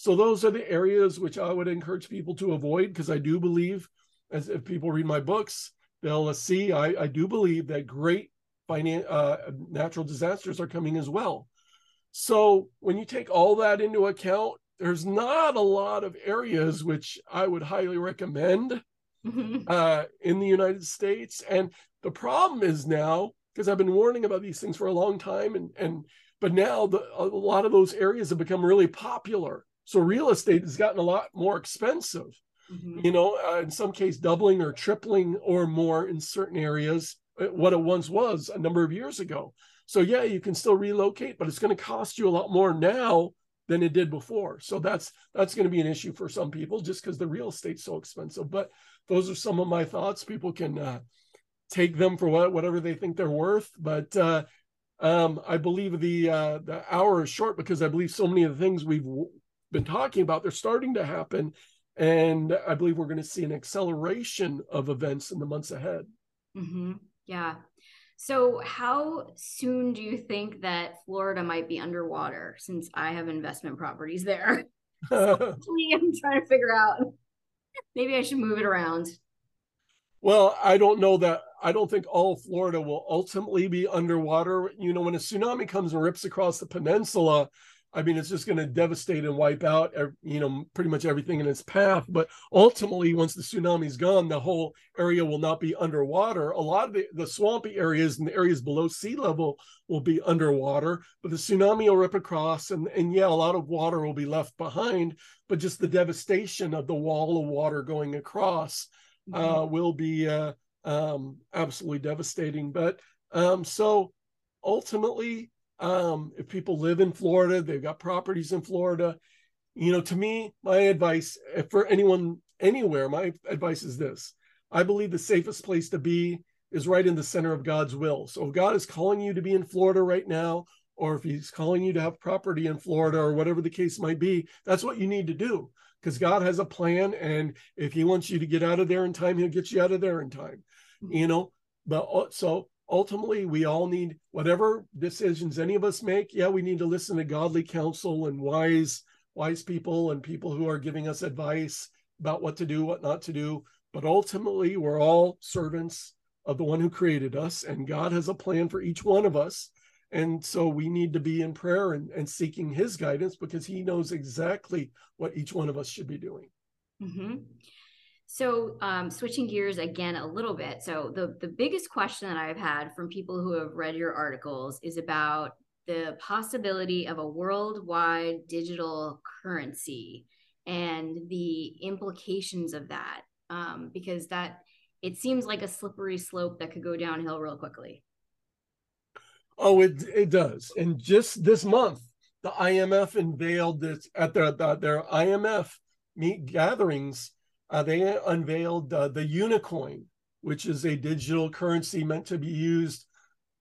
Speaker 4: So those are the areas which I would encourage people to avoid because I do believe, as if people read my books, they'll see I, I do believe that great finan- uh, natural disasters are coming as well. So when you take all that into account, there's not a lot of areas which I would highly recommend mm-hmm. uh, in the United States. And the problem is now, because I've been warning about these things for a long time, and and but now the, a lot of those areas have become really popular. So real estate has gotten a lot more expensive. Mm-hmm. You know, uh, in some case, doubling or tripling or more in certain areas what it once was a number of years ago. So yeah, you can still relocate, but it's going to cost you a lot more now than it did before. So that's that's going to be an issue for some people just because the real estate's so expensive. But those are some of my thoughts. People can uh, take them for what, whatever they think they're worth. But uh, um, I believe the uh, the hour is short because I believe so many of the things we've been talking about they're starting to happen, and I believe we're going to see an acceleration of events in the months ahead.
Speaker 3: Mm-hmm. Yeah. So, how soon do you think that Florida might be underwater since I have investment properties there? so I'm trying to figure out maybe I should move it around.
Speaker 4: Well, I don't know that. I don't think all Florida will ultimately be underwater. You know, when a tsunami comes and rips across the peninsula, I mean, it's just going to devastate and wipe out, you know, pretty much everything in its path. But ultimately, once the tsunami's gone, the whole area will not be underwater. A lot of the, the swampy areas and the areas below sea level will be underwater, but the tsunami will rip across, and, and yeah, a lot of water will be left behind. But just the devastation of the wall of water going across mm-hmm. uh, will be uh, um, absolutely devastating. But um, so ultimately, um, if people live in Florida, they've got properties in Florida. You know, to me, my advice for anyone anywhere, my advice is this I believe the safest place to be is right in the center of God's will. So if God is calling you to be in Florida right now, or if he's calling you to have property in Florida or whatever the case might be, that's what you need to do because God has a plan. And if he wants you to get out of there in time, he'll get you out of there in time, you know. But uh, so ultimately we all need whatever decisions any of us make yeah we need to listen to godly counsel and wise wise people and people who are giving us advice about what to do what not to do. But ultimately we're all servants of the one who created us and god has a plan for each one of us. And so we need to be in prayer and, and seeking his guidance because he knows exactly what each one of us should be doing.
Speaker 3: Mm-hmm. So, um, switching gears again a little bit. So, the the biggest question that I've had from people who have read your articles is about the possibility of a worldwide digital currency and the implications of that, um, because that it seems like a slippery slope that could go downhill real quickly.
Speaker 4: Oh, it it does. And just this month, the IMF unveiled this at their their IMF meet gatherings uh, they unveiled uh, the Unicoin, which is a digital currency meant to be used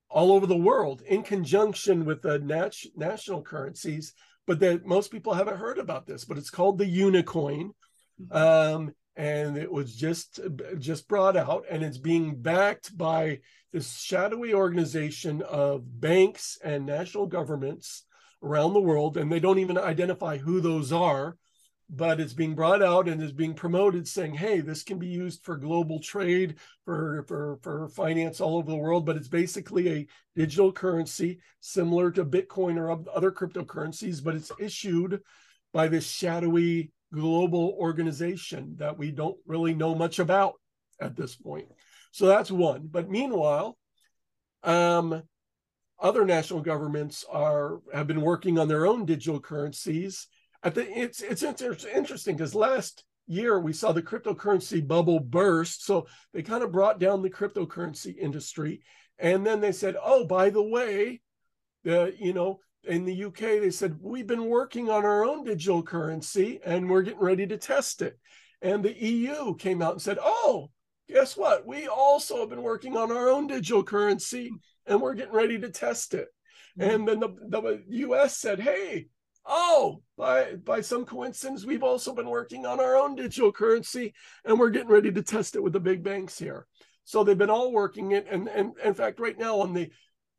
Speaker 4: all over the world in conjunction with the nat- national currencies. But that most people haven't heard about this, but it's called the Unicoin. Mm-hmm. Um, and it was just just brought out and it's being backed by this shadowy organization of banks and national governments around the world, and they don't even identify who those are but it's being brought out and is being promoted saying hey this can be used for global trade for for for finance all over the world. But it's basically a digital currency similar to bitcoin or other cryptocurrencies but it's issued by this shadowy global organization that we don't really know much about at this point. So that's one. But meanwhile um other national governments are have been working on their own digital currencies I think it's it's interesting because last year we saw the cryptocurrency bubble burst, so they kind of brought down the cryptocurrency industry, and then they said, "Oh, by the way, the you know." In the UK, they said, We've been working on our own digital currency and we're getting ready to test it. And the EU came out and said, Oh, guess what? We also have been working on our own digital currency and we're getting ready to test it. Mm-hmm. And then the, the US said, Hey, oh, by by some coincidence, we've also been working on our own digital currency, and we're getting ready to test it with the big banks here. So they've been all working it, and and in fact, right now on the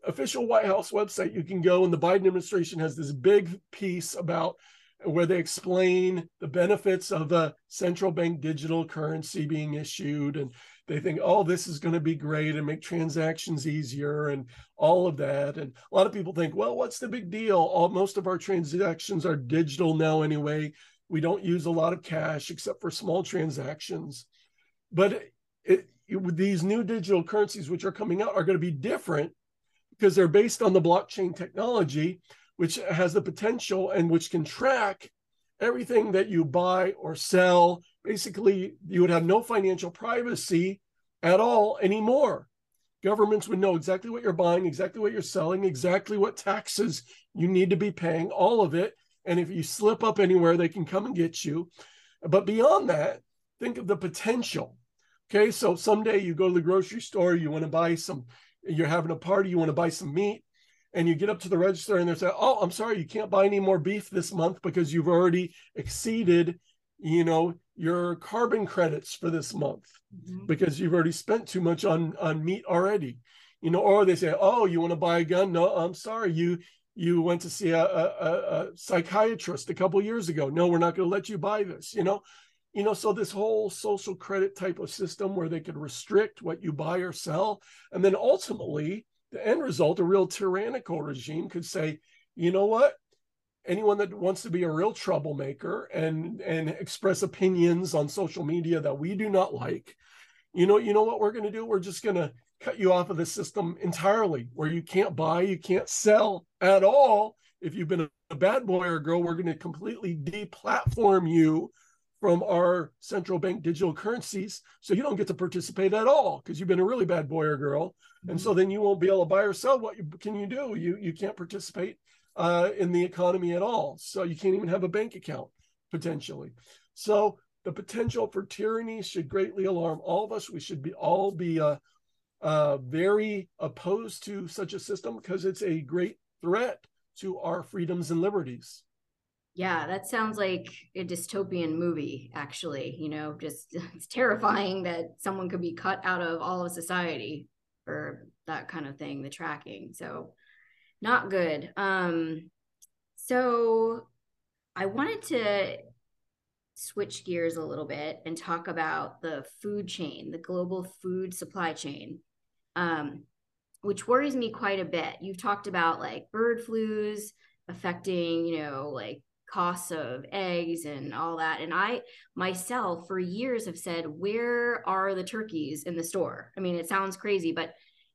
Speaker 4: official White House website, you can go, and the Biden administration has this big piece about where they explain the benefits of the central bank digital currency being issued and they think, oh, this is going to be great and make transactions easier and all of that. And a lot of people think, well, what's the big deal? All, most of our transactions are digital now anyway. We don't use a lot of cash except for small transactions. But it, it, these new digital currencies, which are coming out, are going to be different because they're based on the blockchain technology, which has the potential and which can track everything that you buy or sell basically you would have no financial privacy at all anymore. Governments would know exactly what you're buying, exactly what you're selling, exactly what taxes you need to be paying, all of it. And if you slip up anywhere, they can come and get you. But beyond that, think of the potential. Okay, so someday you go to the grocery store, you want to buy some, you're having a party, you want to buy some meat, and you get up to the register and they say, Oh, I'm sorry, you can't buy any more beef this month because you've already exceeded, you know, your carbon credits for this month mm-hmm. because you've already spent too much on on meat already. You know or they say oh you want to buy a gun? No i'm sorry you you went to see a, a, a psychiatrist a couple years ago. No we're not going to let you buy this you know? You know so this whole social credit type of system where they could restrict what you buy or sell and then ultimately the end result a real tyrannical regime could say you know what? Anyone that wants to be a real troublemaker and and express opinions on social media that we do not like you know you know what we're going to do? We're just going to cut you off of the system entirely where you can't buy you can't sell at all. If you've been a bad boy or girl we're going to completely deplatform you from our central bank digital currencies so you don't get to participate at all because you've been a really bad boy or girl and so then you won't be able to buy or sell what you, can you do you you can't participate uh, in the economy at all. So you can't even have a bank account potentially. So the potential for tyranny should greatly alarm all of us. We should be all be uh, uh, very opposed to such a system because it's a great threat to our freedoms and liberties.
Speaker 3: Yeah, that sounds like a dystopian movie, actually. You know, just it's terrifying that someone could be cut out of all of society for that kind of thing, the tracking. So not good. Um, so I wanted to switch gears a little bit and talk about the food chain, the global food supply chain, um, which worries me quite a bit. You've talked about like bird flus affecting, you know, like costs of eggs and all that. And I myself, for years, have said, where are the turkeys in the store? I mean, it sounds crazy, but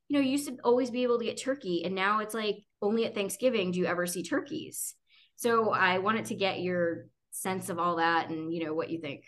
Speaker 3: you know, you used to always be able to get turkey, and now it's like only at Thanksgiving do you ever see turkeys. So I wanted to get your sense of all that and you know what you think.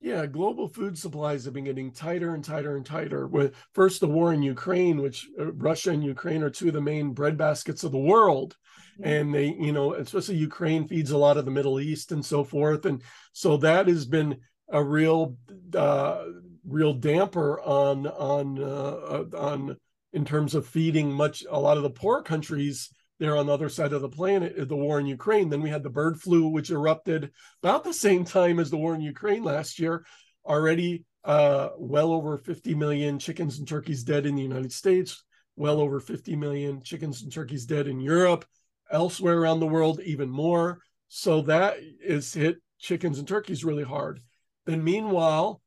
Speaker 4: Yeah, global food supplies have been getting tighter and tighter and tighter. With first the war in Ukraine, which uh, Russia and Ukraine are two of the main breadbaskets of the world, mm-hmm. and they, you know, especially Ukraine feeds a lot of the Middle East and so forth, and so that has been a real, uh, real damper on on uh, on in terms of feeding much a lot of the poor countries there on the other side of the planet, the war in Ukraine. Then we had the bird flu, which erupted about the same time as the war in Ukraine last year. Already, uh, well over 50 million chickens and turkeys dead in the United States, well over 50 million chickens and turkeys dead in Europe, elsewhere around the world even more. So that is hit chickens and turkeys really hard. Then meanwhile,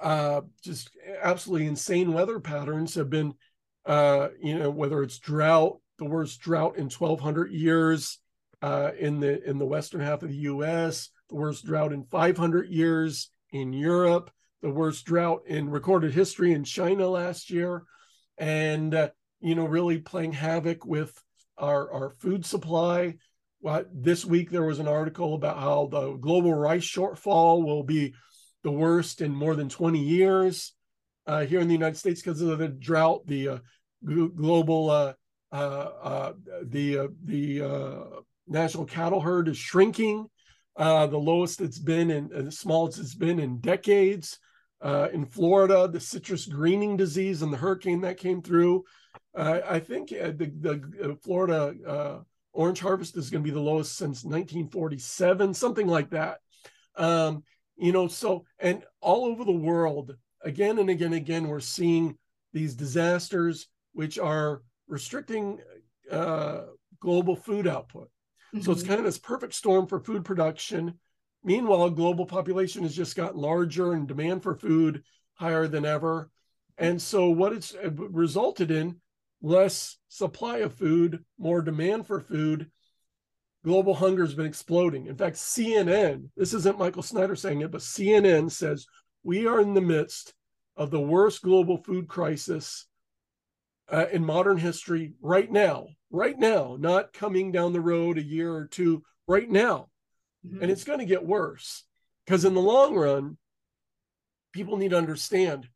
Speaker 4: uh, just absolutely insane weather patterns have been, uh, you know, whether it's drought, the worst drought in 1,200 years uh, in the in the western half of the U.S., the worst drought in 500 years in Europe, the worst drought in recorded history in China last year, and uh, you know, really playing havoc with our our food supply. What this week there was an article about how the global rice shortfall will be the worst in more than 20 years uh, here in the United States because of the drought, the uh, global, uh Uh, uh, the uh, the uh, national cattle herd is shrinking, the lowest it's been and the smallest it's been in decades. in Florida, the citrus greening disease and the hurricane that came through. I think the, the Florida orange harvest is going to be the lowest since 1947, something like that. Um, you know so and all over the world again and again and again we're seeing these disasters which are restricting uh, global food output mm-hmm. so it's mm-hmm. kind of this perfect storm for food production meanwhile global population has just gotten larger and demand for food higher than ever and so what it's uh, resulted in less supply of food more demand for food global hunger has been exploding. In fact, CNN, this isn't Michael Snyder saying it, but CNN says we are in the midst of the worst global food crisis uh, in modern history right now, right now, not coming down the road a year or two, right now. Mm-hmm. And it's going to get worse because in the long run, people need to understand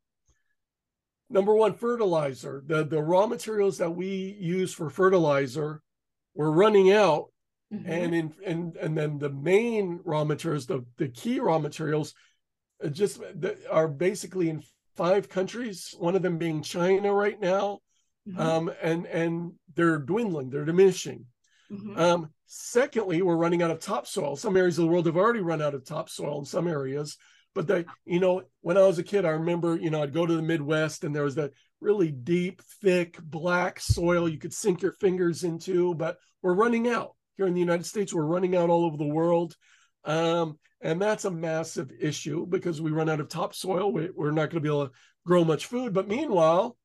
Speaker 4: number one, fertilizer, the, the raw materials that we use for fertilizer, we're running out Mm-hmm. And in and and then the main raw materials, the, the key raw materials, uh, just are basically in five countries. One of them being China right now, mm-hmm. um, and and they're dwindling, they're diminishing. Mm-hmm. Um, secondly, we're running out of topsoil. Some areas of the world have already run out of topsoil in some areas. But they, you know, when I was a kid, I remember, you know, I'd go to the Midwest and there was that really deep, thick, black soil you could sink your fingers into, but we're running out here in the United States. We're running out all over the world. Um, and that's a massive issue because we run out of topsoil. We, are not going to be able to grow much food. But meanwhile,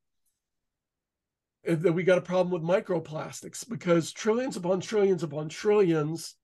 Speaker 4: we got a problem with microplastics because trillions upon trillions upon trillions,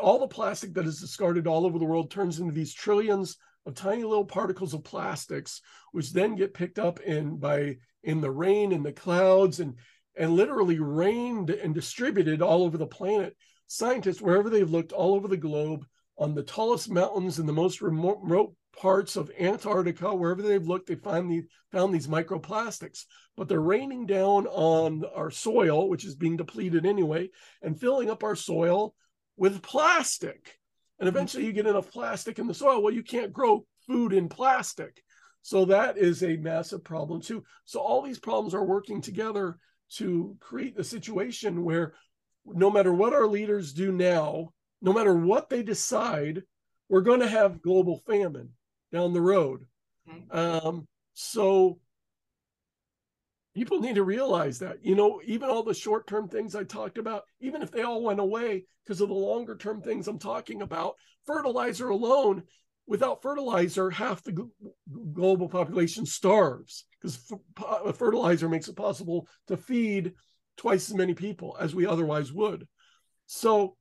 Speaker 4: all the plastic that is discarded all over the world turns into these trillions of tiny little particles of plastics, which then get picked up in by in the rain and the clouds and and literally rained and distributed all over the planet. Scientists, wherever they've looked all over the globe, on the tallest mountains in the most remote, remote parts of Antarctica, wherever they've looked, they find these, found these microplastics. But they're raining down on our soil, which is being depleted anyway, and filling up our soil with plastic. And hmm. eventually you get enough plastic in the soil. Well, you can't grow food in plastic. So that is a massive problem too. So all these problems are working together to create a situation where no matter what our leaders do now, no matter what they decide, we're going to have global famine down the road. Okay. Um, so people need to realize that, you know, even all the short term things I talked about, even if they all went away because of the longer term things I'm talking about, fertilizer alone without fertilizer, half the global population starves because fertilizer makes it possible to feed twice as many people as we otherwise would. So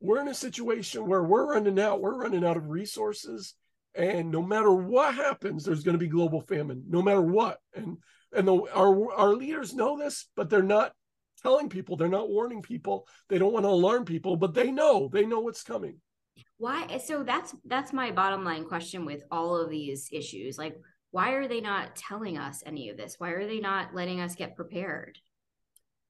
Speaker 4: we're in a situation where we're running out, we're running out of resources. And no matter what happens, there's going to be global famine, no matter what. And and the, our our leaders know this, but they're not telling people, they're not warning people. They don't want to alarm people, but they know, they know what's coming.
Speaker 3: Why so that's that's my bottom line question with all of these issues. Like why are they not telling us any of this? Why are they not letting us get prepared?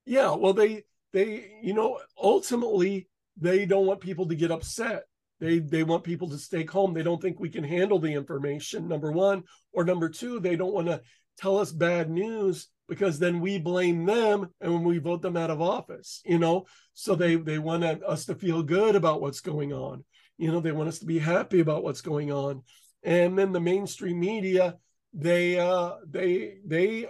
Speaker 4: Yeah well they they you know ultimately they don't want people to get upset they they want people to stay calm. They don't think we can handle the information number one. Or number two they don't want to tell us bad news because then we blame them and when we vote them out of office you know? So they they want us to feel good about what's going on. You know they want us to be happy about what's going on. And then the mainstream media they uh they they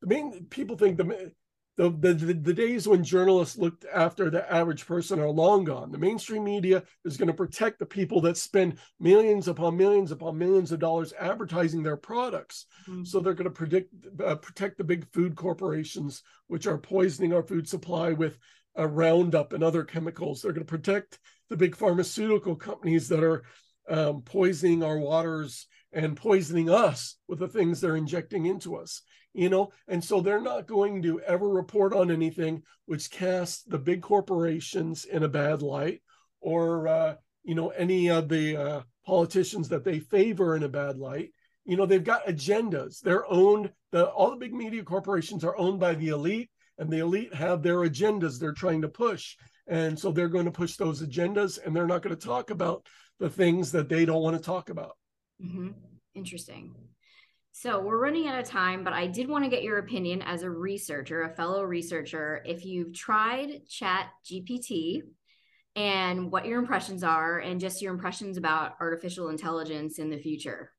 Speaker 4: the main people think the the, the, the days when journalists looked after the average person are long gone. The mainstream media is going to protect the people that spend millions upon millions upon millions of dollars advertising their products. Mm-hmm. So they're going to predict uh, protect the big food corporations, which are poisoning our food supply with Roundup and other chemicals. They're going to protect the big pharmaceutical companies that are um, poisoning our waters and poisoning us with the things they're injecting into us you know? And so they're not going to ever report on anything which casts the big corporations in a bad light or uh, you know any of the uh, politicians that they favor in a bad light. You know they've got agendas. They're owned the all the big media corporations are owned by the elite and the elite have their agendas they're trying to push. And so they're going to push those agendas and they're not going to talk about the things that they don't want to talk about
Speaker 3: mm-hmm. interesting so we're running out of time, but I did want to get your opinion as a researcher, a fellow researcher, if you've tried Chat GPT and what your impressions are, and just your impressions about artificial intelligence in the future.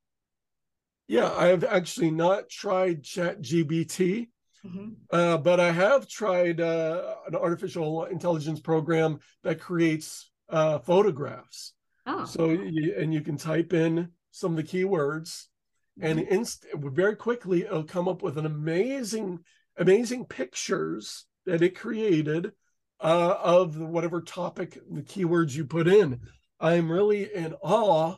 Speaker 4: Yeah, I have actually not tried Chat GPT, mm-hmm. uh, but I have tried uh, an artificial intelligence program that creates uh, photographs. Oh. So, you, and you can type in some of the keywords and mm-hmm. inst- very quickly it'll come up with an amazing amazing pictures that it created uh, of whatever topic the keywords you put in i'm really in awe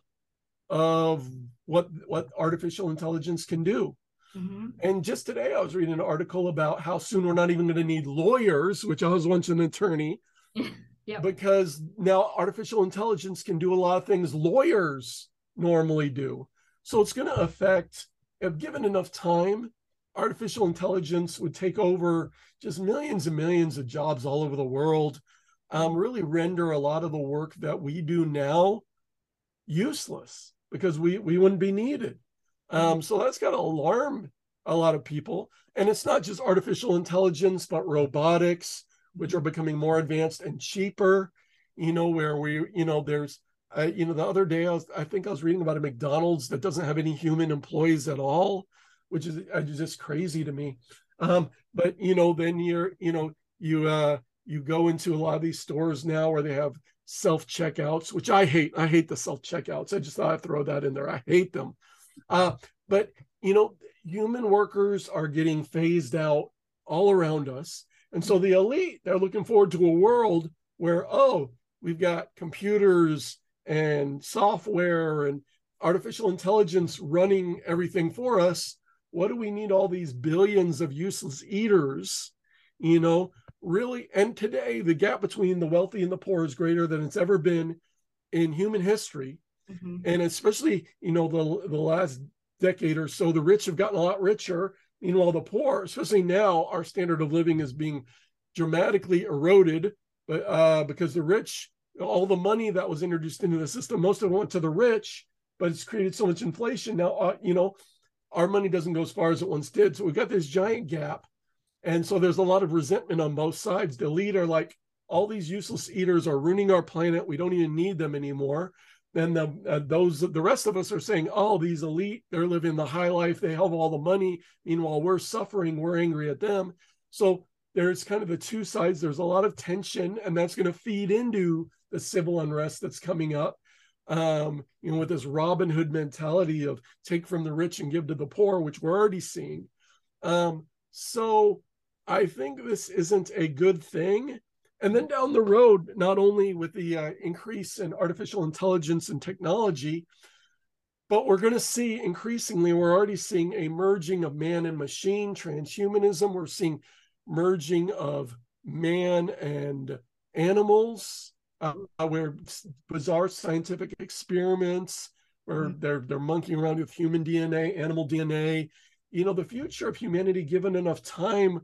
Speaker 4: of what what artificial intelligence can do mm-hmm. and just today i was reading an article about how soon we're not even going to need lawyers which i was once an attorney yep. because now artificial intelligence can do a lot of things lawyers normally do so it's going to affect, if given enough time, artificial intelligence would take over just millions and millions of jobs all over the world, um, really render a lot of the work that we do now useless because we, we wouldn't be needed. Um, so that's got to alarm a lot of people. And it's not just artificial intelligence, but robotics, which are becoming more advanced and cheaper, you know, where we, you know, there's You know, the other day I was, I think I was reading about a McDonald's that doesn't have any human employees at all, which is just crazy to me. Um, but you know, then you're, you know, you uh, you go into a lot of these stores now where they have self checkouts, which I hate. I hate the self checkouts. I just thought I'd throw that in there. I hate them. Uh, but you know, human workers are getting phased out all around us, and so the elite they're looking forward to a world where oh, we've got computers and software and artificial intelligence running everything for us what do we need all these billions of useless eaters you know? Really and today the gap between the wealthy and the poor is greater than it's ever been in human history. Mm-hmm. and especially you know the, the last decade or so the rich have gotten a lot richer. Meanwhile the poor especially now our standard of living is being dramatically eroded but uh, because the rich all the money that was introduced into the system, most of it went to the rich, but it's created so much inflation. Now, uh, you know, our money doesn't go as far as it once did. So we've got this giant gap. And so there's a lot of resentment on both sides. The elite are like, all these useless eaters are ruining our planet. We don't even need them anymore. Then the uh, those the rest of us are saying, oh, these elite, they're living the high life. They have all the money. Meanwhile, we're suffering. We're angry at them. So there's kind of the two sides. There's a lot of tension, and that's going to feed into the civil unrest that's coming up. Um, you know, with this Robin Hood mentality of take from the rich and give to the poor, which we're already seeing. Um, so I think this isn't a good thing. And then down the road, not only with the uh, increase in artificial intelligence and technology, but we're going to see increasingly, we're already seeing a merging of man and machine, transhumanism. We're seeing merging of man and animals, uh, where bizarre scientific experiments, where mm-hmm. they're they're monkeying around with human DNA, animal DNA. You know, the future of humanity, given enough time,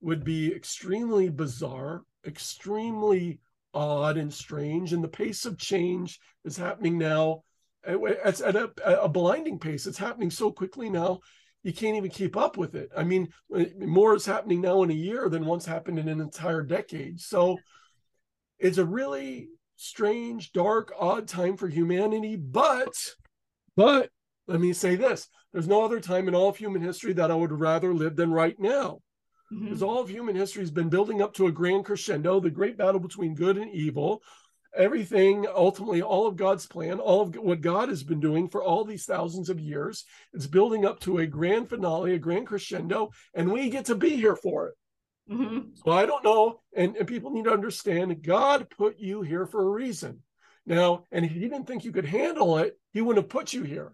Speaker 4: would be extremely bizarre, extremely odd and strange. And the pace of change is happening now. It's at a, a blinding pace. It's happening so quickly now you can't even keep up with it. I mean, more is happening now in a year than once happened in an entire decade. So it's a really strange, dark, odd time for humanity. But, but let me say this there's no other time in all of human history that I would rather live than right now. Mm-hmm. because all of human history has been building up to a grand crescendo, the great battle between good and evil. Everything, ultimately, all of God's plan, all of what God has been doing for all these thousands of years, it's building up to a grand finale, a grand crescendo, and we get to be here for it.
Speaker 3: Mhm.
Speaker 4: So I don't know, and, and people need to understand God put you here for a reason. Now, and if he didn't think you could handle it, he wouldn't have put you here.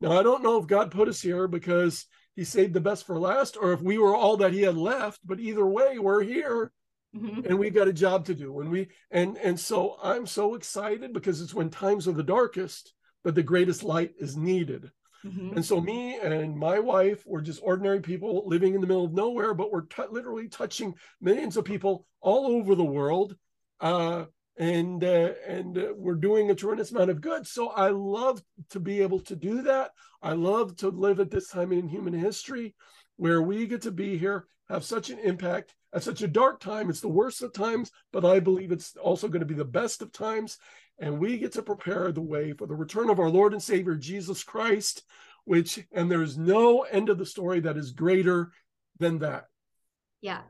Speaker 4: Now, I don't know if God put us here because he saved the best for last or if we were all that he had left, but either way, we're here
Speaker 3: Mhm.
Speaker 4: and we got a job to do. And we and and so I'm so excited because it's when times are the darkest that the greatest light is needed.
Speaker 3: Mhm.
Speaker 4: And so me and my wife, we're just ordinary people living in the middle of nowhere, but we're t- literally touching millions of people all over the world. Uh, and uh, and uh, we're doing a tremendous amount of good. So I love to be able to do that. I love to live at this time in human history where we get to be here, have such an impact at such a dark time. It's the worst of times, but I believe it's also going to be the best of times. And we get to prepare the way for the return of our Lord and Savior, Jesus Christ, which, and there's no end of the story that is greater than that.
Speaker 3: Yeah.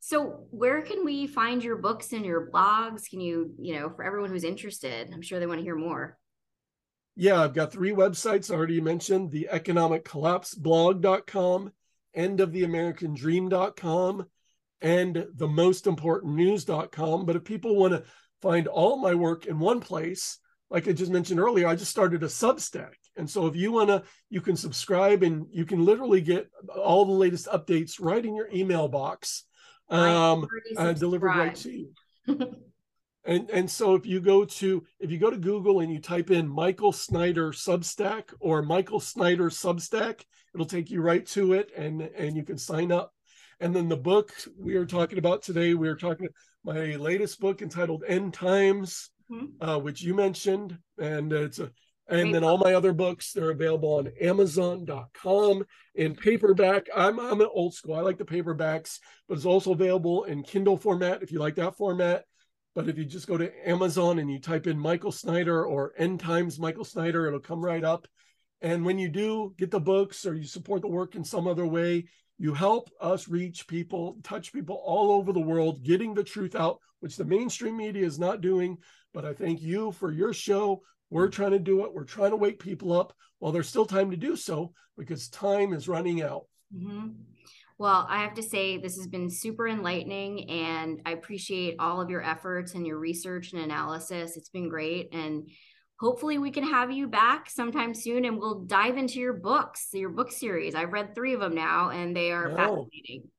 Speaker 3: So where can we find your books and your blogs? Can you, you know, for everyone who's interested, I'm sure they want to hear more.
Speaker 4: Yeah, I've got three websites I already mentioned the economic collapse blog.com, end of the American dream.com, and the most important news.com. But if people want to find all my work in one place, like I just mentioned earlier, I just started a Substack. And so if you want to, you can subscribe and you can literally get all the latest updates right in your email box, um, uh, delivered right to you. And and so if you go to if you go to Google and you type in Michael Snyder Substack or Michael Snyder Substack, it'll take you right to it and and you can sign up. And then the book we are talking about today, we are talking my latest book entitled End Times,
Speaker 3: Mhm.
Speaker 4: uh, which you mentioned, and it's a and
Speaker 3: Great
Speaker 4: then all my other books they're available on amazon.com in paperback i'm i'm an old school i like the paperbacks but it's also available in kindle format if you like that format but if you just go to Amazon and you type in Michael Snyder or End Times Michael Snyder, it'll come right up. And when you do get the books or you support the work in some other way, you help us reach people, touch people all over the world, getting the truth out, which the mainstream media is not doing. But I thank you for your show. We're trying to do it. We're trying to wake people up while there's still time to do so because time is running out.
Speaker 3: Mhm. Well, I have to say, this has been super enlightening, and I appreciate all of your efforts and your research and analysis. It's been great. And hopefully, we can have you back sometime soon and we'll dive into your books, your book series. I've read three of them now, and they are
Speaker 4: Wow.
Speaker 3: fascinating.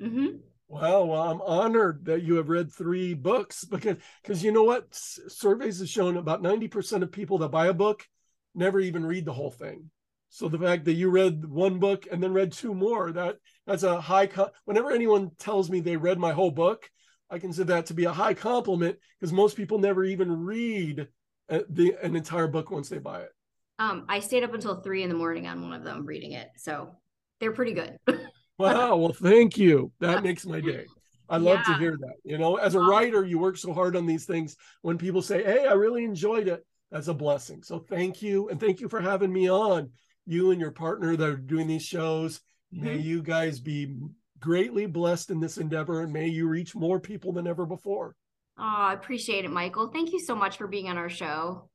Speaker 3: hmm
Speaker 4: Wow, well, I'm honored that you have read three books because because you know what? S- surveys have shown about 90% of people that buy a book never even read the whole thing. So the fact that you read one book and then read two more, that that's a high co- whenever anyone tells me they read my whole book, I consider that to be a high compliment because most people never even read the an entire book once they buy it.
Speaker 3: Um, I stayed up until three in the morning on one of them reading it, so they're pretty good.
Speaker 4: Wow, well, thank you. That makes my day. I love to hear that. You know, as a writer, you work so hard on these things. When people say, Hey, I really enjoyed it, that's a blessing. So thank you. And thank you for having me on. You and your partner that are doing these shows. May
Speaker 3: Mhm.
Speaker 4: you guys be greatly blessed in this endeavor and may you reach more people than ever before.
Speaker 3: Oh, I appreciate it, Michael. Thank you so much for being on our show.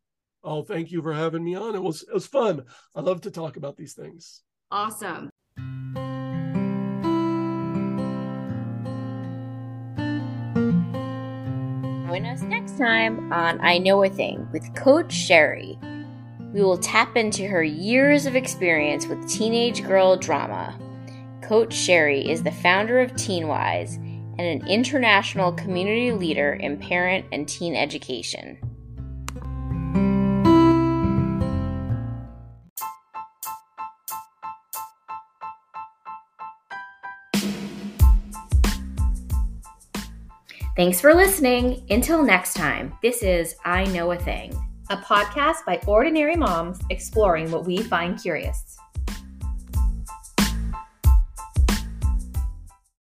Speaker 4: Oh, thank you for having me on. It was it was fun. I love to talk about these things.
Speaker 3: Awesome.
Speaker 1: Join us next time on I Know a Thing with Coach Sherry. We will tap into her years of experience with teenage girl drama. Coach Sherry is the founder of TeenWise and an international community leader in parent and teen education. Thanks for listening. Until next time, this is I Know a Thing.
Speaker 2: a podcast by ordinary moms exploring what we find curious.